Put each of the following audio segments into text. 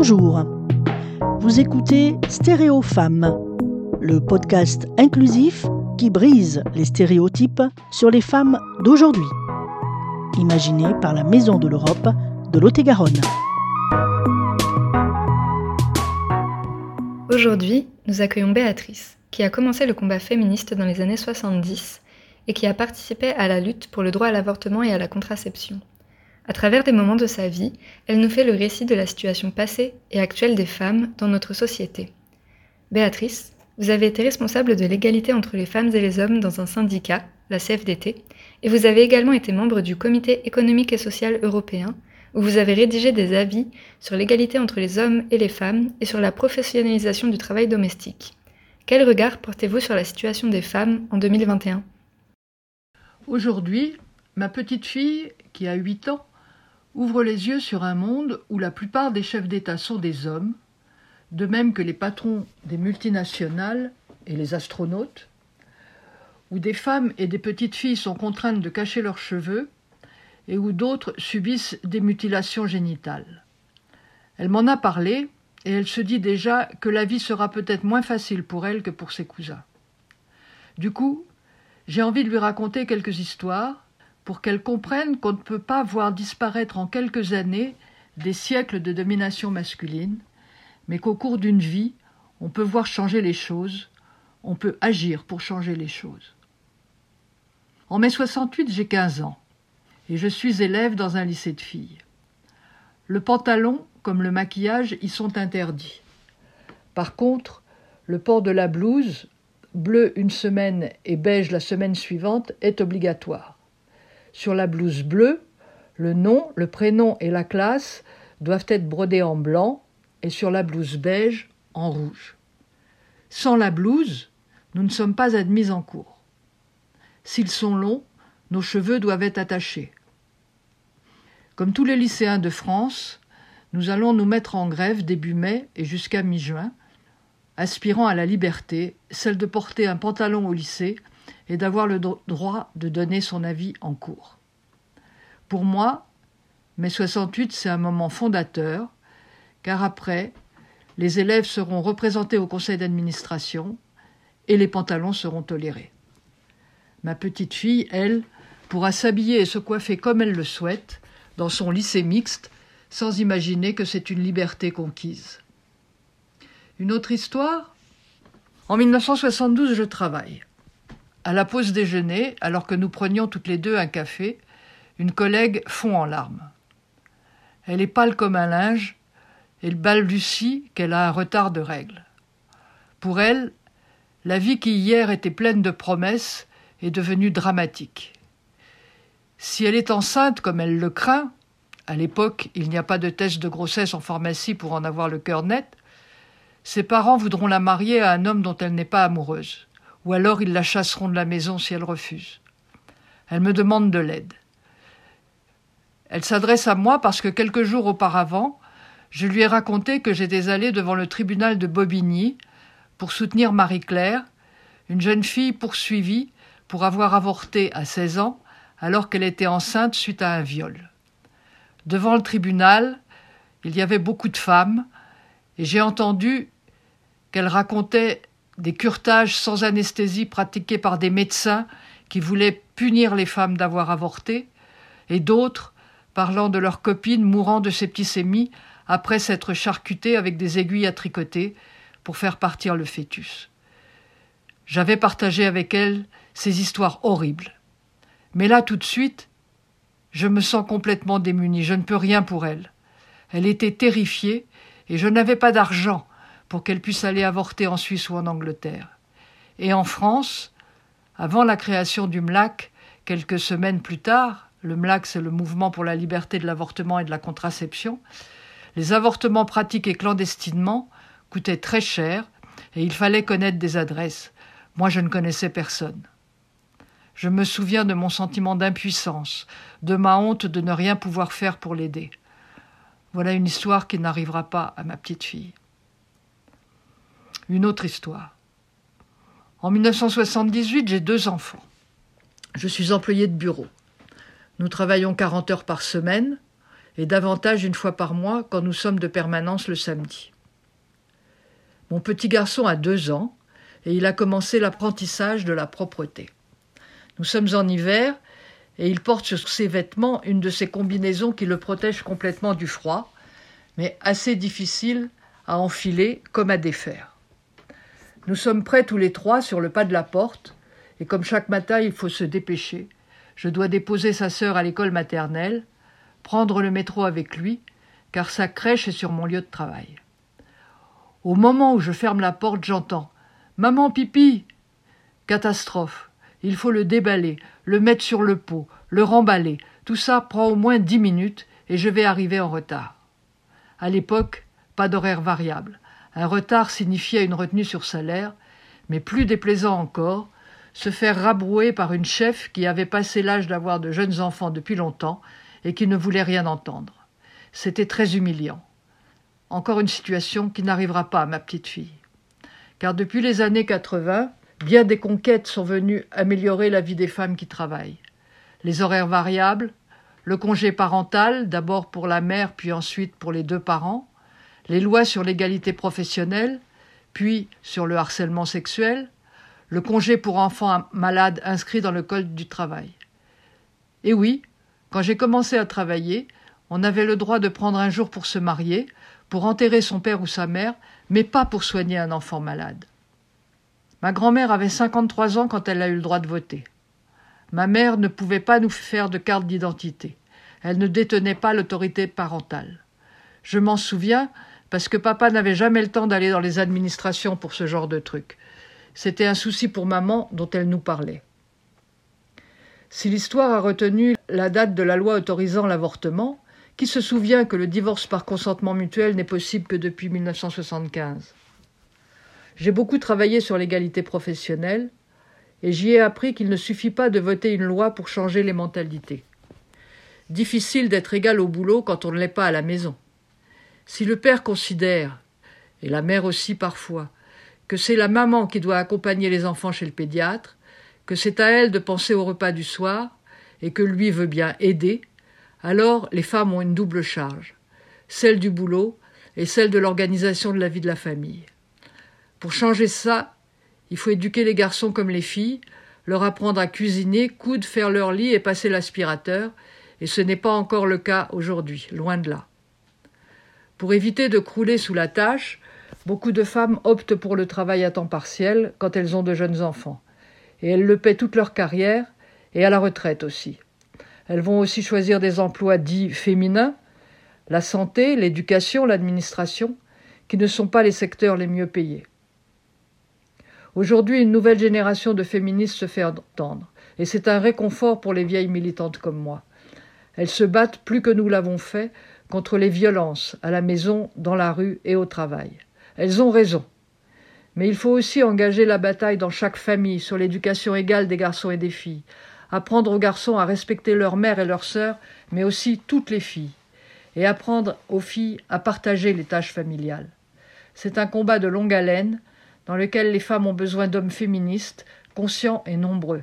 Bonjour. Vous écoutez Stéréo Femmes, le podcast inclusif qui brise les stéréotypes sur les femmes d'aujourd'hui. Imaginé par la Maison de l'Europe de Lot-et-Garonne. Aujourd'hui, nous accueillons Béatrice, qui a commencé le combat féministe dans les années 70 et qui a participé à la lutte pour le droit à l'avortement et à la contraception. À travers des moments de sa vie, elle nous fait le récit de la situation passée et actuelle des femmes dans notre société. Béatrice, vous avez été responsable de l'égalité entre les femmes et les hommes dans un syndicat, la CFDT, et vous avez également été membre du Comité économique et social européen, où vous avez rédigé des avis sur l'égalité entre les hommes et les femmes et sur la professionnalisation du travail domestique. Quel regard portez-vous sur la situation des femmes en 2021 Aujourd'hui, ma petite fille, qui a 8 ans, ouvre les yeux sur un monde où la plupart des chefs d'État sont des hommes, de même que les patrons des multinationales et les astronautes, où des femmes et des petites filles sont contraintes de cacher leurs cheveux et où d'autres subissent des mutilations génitales. Elle m'en a parlé et elle se dit déjà que la vie sera peut-être moins facile pour elle que pour ses cousins. Du coup, j'ai envie de lui raconter quelques histoires pour qu'elle comprenne qu'on ne peut pas voir disparaître en quelques années des siècles de domination masculine, mais qu'au cours d'une vie, on peut voir changer les choses, on peut agir pour changer les choses. En mai 68, j'ai 15 ans et je suis élève dans un lycée de filles. Le pantalon, comme le maquillage, y sont interdits. Par contre, le port de la blouse, bleu une semaine et beige la semaine suivante, est obligatoire. Sur la blouse bleue, le nom, le prénom et la classe doivent être brodés en blanc et sur la blouse beige en rouge. Sans la blouse, nous ne sommes pas admis en cours. S'ils sont longs, nos cheveux doivent être attachés. Comme tous les lycéens de France, nous allons nous mettre en grève début mai et jusqu'à mi-juin, aspirant à la liberté, celle de porter un pantalon au lycée et d'avoir le droit de donner son avis en cours. Pour moi, mai 68, c'est un moment fondateur, car après, les élèves seront représentés au conseil d'administration et les pantalons seront tolérés. Ma petite fille, elle, pourra s'habiller et se coiffer comme elle le souhaite dans son lycée mixte sans imaginer que c'est une liberté conquise. Une autre histoire? En 1972, je travaille. À la pause déjeuner, alors que nous prenions toutes les deux un café, une collègue fond en larmes. Elle est pâle comme un linge, et balbutie qu'elle a un retard de règles. Pour elle, la vie qui hier était pleine de promesses est devenue dramatique. Si elle est enceinte comme elle le craint, à l'époque il n'y a pas de test de grossesse en pharmacie pour en avoir le cœur net, ses parents voudront la marier à un homme dont elle n'est pas amoureuse ou alors ils la chasseront de la maison si elle refuse. Elle me demande de l'aide. Elle s'adresse à moi parce que quelques jours auparavant, je lui ai raconté que j'étais allé devant le tribunal de Bobigny pour soutenir Marie-Claire, une jeune fille poursuivie pour avoir avorté à 16 ans alors qu'elle était enceinte suite à un viol. Devant le tribunal, il y avait beaucoup de femmes, et j'ai entendu qu'elle racontait des curetages sans anesthésie pratiqués par des médecins qui voulaient punir les femmes d'avoir avorté, et d'autres parlant de leurs copines mourant de septicémie après s'être charcutées avec des aiguilles à tricoter pour faire partir le fœtus. J'avais partagé avec elles ces histoires horribles. Mais là, tout de suite, je me sens complètement démunie, je ne peux rien pour elle. Elle était terrifiée, et je n'avais pas d'argent pour qu'elle puisse aller avorter en Suisse ou en Angleterre. Et en France, avant la création du MLAC, quelques semaines plus tard, le MLAC c'est le mouvement pour la liberté de l'avortement et de la contraception, les avortements pratiqués clandestinement coûtaient très cher et il fallait connaître des adresses. Moi je ne connaissais personne. Je me souviens de mon sentiment d'impuissance, de ma honte de ne rien pouvoir faire pour l'aider. Voilà une histoire qui n'arrivera pas à ma petite fille une autre histoire. En 1978, j'ai deux enfants. Je suis employé de bureau. Nous travaillons 40 heures par semaine et davantage une fois par mois quand nous sommes de permanence le samedi. Mon petit garçon a deux ans et il a commencé l'apprentissage de la propreté. Nous sommes en hiver et il porte sur ses vêtements une de ces combinaisons qui le protègent complètement du froid, mais assez difficile à enfiler comme à défaire. Nous sommes prêts tous les trois sur le pas de la porte, et comme chaque matin il faut se dépêcher, je dois déposer sa sœur à l'école maternelle, prendre le métro avec lui, car sa crèche est sur mon lieu de travail. Au moment où je ferme la porte, j'entends Maman pipi Catastrophe. Il faut le déballer, le mettre sur le pot, le remballer. Tout ça prend au moins dix minutes et je vais arriver en retard. À l'époque, pas d'horaire variable. Un retard signifiait une retenue sur salaire, mais plus déplaisant encore, se faire rabrouer par une chef qui avait passé l'âge d'avoir de jeunes enfants depuis longtemps et qui ne voulait rien entendre. C'était très humiliant. Encore une situation qui n'arrivera pas à ma petite fille. Car depuis les années 80, bien des conquêtes sont venues améliorer la vie des femmes qui travaillent. Les horaires variables, le congé parental, d'abord pour la mère puis ensuite pour les deux parents, les lois sur l'égalité professionnelle, puis sur le harcèlement sexuel, le congé pour enfants malades inscrit dans le Code du travail. Et oui, quand j'ai commencé à travailler, on avait le droit de prendre un jour pour se marier, pour enterrer son père ou sa mère, mais pas pour soigner un enfant malade. Ma grand-mère avait 53 ans quand elle a eu le droit de voter. Ma mère ne pouvait pas nous faire de carte d'identité. Elle ne détenait pas l'autorité parentale. Je m'en souviens parce que papa n'avait jamais le temps d'aller dans les administrations pour ce genre de truc. C'était un souci pour maman dont elle nous parlait. Si l'histoire a retenu la date de la loi autorisant l'avortement, qui se souvient que le divorce par consentement mutuel n'est possible que depuis 1975 J'ai beaucoup travaillé sur l'égalité professionnelle et j'y ai appris qu'il ne suffit pas de voter une loi pour changer les mentalités. Difficile d'être égal au boulot quand on ne l'est pas à la maison. Si le père considère, et la mère aussi parfois, que c'est la maman qui doit accompagner les enfants chez le pédiatre, que c'est à elle de penser au repas du soir, et que lui veut bien aider, alors les femmes ont une double charge, celle du boulot et celle de l'organisation de la vie de la famille. Pour changer ça, il faut éduquer les garçons comme les filles, leur apprendre à cuisiner, coudre, faire leur lit et passer l'aspirateur, et ce n'est pas encore le cas aujourd'hui, loin de là. Pour éviter de crouler sous la tâche, beaucoup de femmes optent pour le travail à temps partiel quand elles ont de jeunes enfants, et elles le paient toute leur carrière et à la retraite aussi. Elles vont aussi choisir des emplois dits féminins, la santé, l'éducation, l'administration, qui ne sont pas les secteurs les mieux payés. Aujourd'hui, une nouvelle génération de féministes se fait entendre, et c'est un réconfort pour les vieilles militantes comme moi. Elles se battent plus que nous l'avons fait contre les violences à la maison, dans la rue et au travail. Elles ont raison. Mais il faut aussi engager la bataille dans chaque famille sur l'éducation égale des garçons et des filles, apprendre aux garçons à respecter leur mère et leur sœur, mais aussi toutes les filles, et apprendre aux filles à partager les tâches familiales. C'est un combat de longue haleine, dans lequel les femmes ont besoin d'hommes féministes, conscients et nombreux.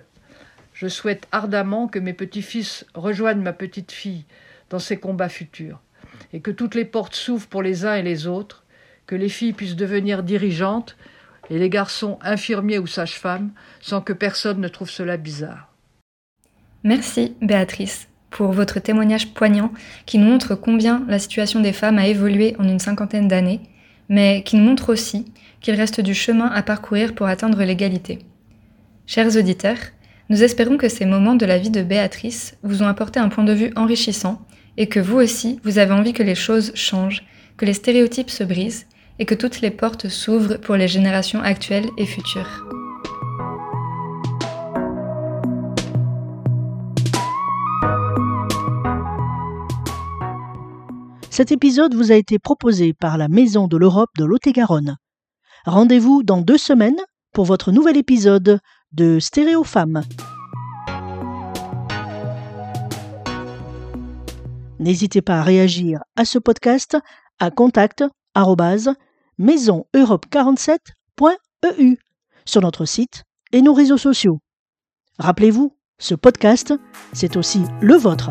Je souhaite ardemment que mes petits-fils rejoignent ma petite-fille dans ces combats futurs, et que toutes les portes s'ouvrent pour les uns et les autres, que les filles puissent devenir dirigeantes, et les garçons infirmiers ou sages-femmes, sans que personne ne trouve cela bizarre. Merci, Béatrice, pour votre témoignage poignant qui nous montre combien la situation des femmes a évolué en une cinquantaine d'années, mais qui nous montre aussi qu'il reste du chemin à parcourir pour atteindre l'égalité. Chers auditeurs, nous espérons que ces moments de la vie de Béatrice vous ont apporté un point de vue enrichissant et que vous aussi, vous avez envie que les choses changent, que les stéréotypes se brisent et que toutes les portes s'ouvrent pour les générations actuelles et futures. Cet épisode vous a été proposé par la Maison de l'Europe de Lot-et-Garonne. Rendez-vous dans deux semaines pour votre nouvel épisode de Stéréo Femmes. N'hésitez pas à réagir à ce podcast à contact maisoneurope47.eu sur notre site et nos réseaux sociaux. Rappelez-vous, ce podcast, c'est aussi le vôtre.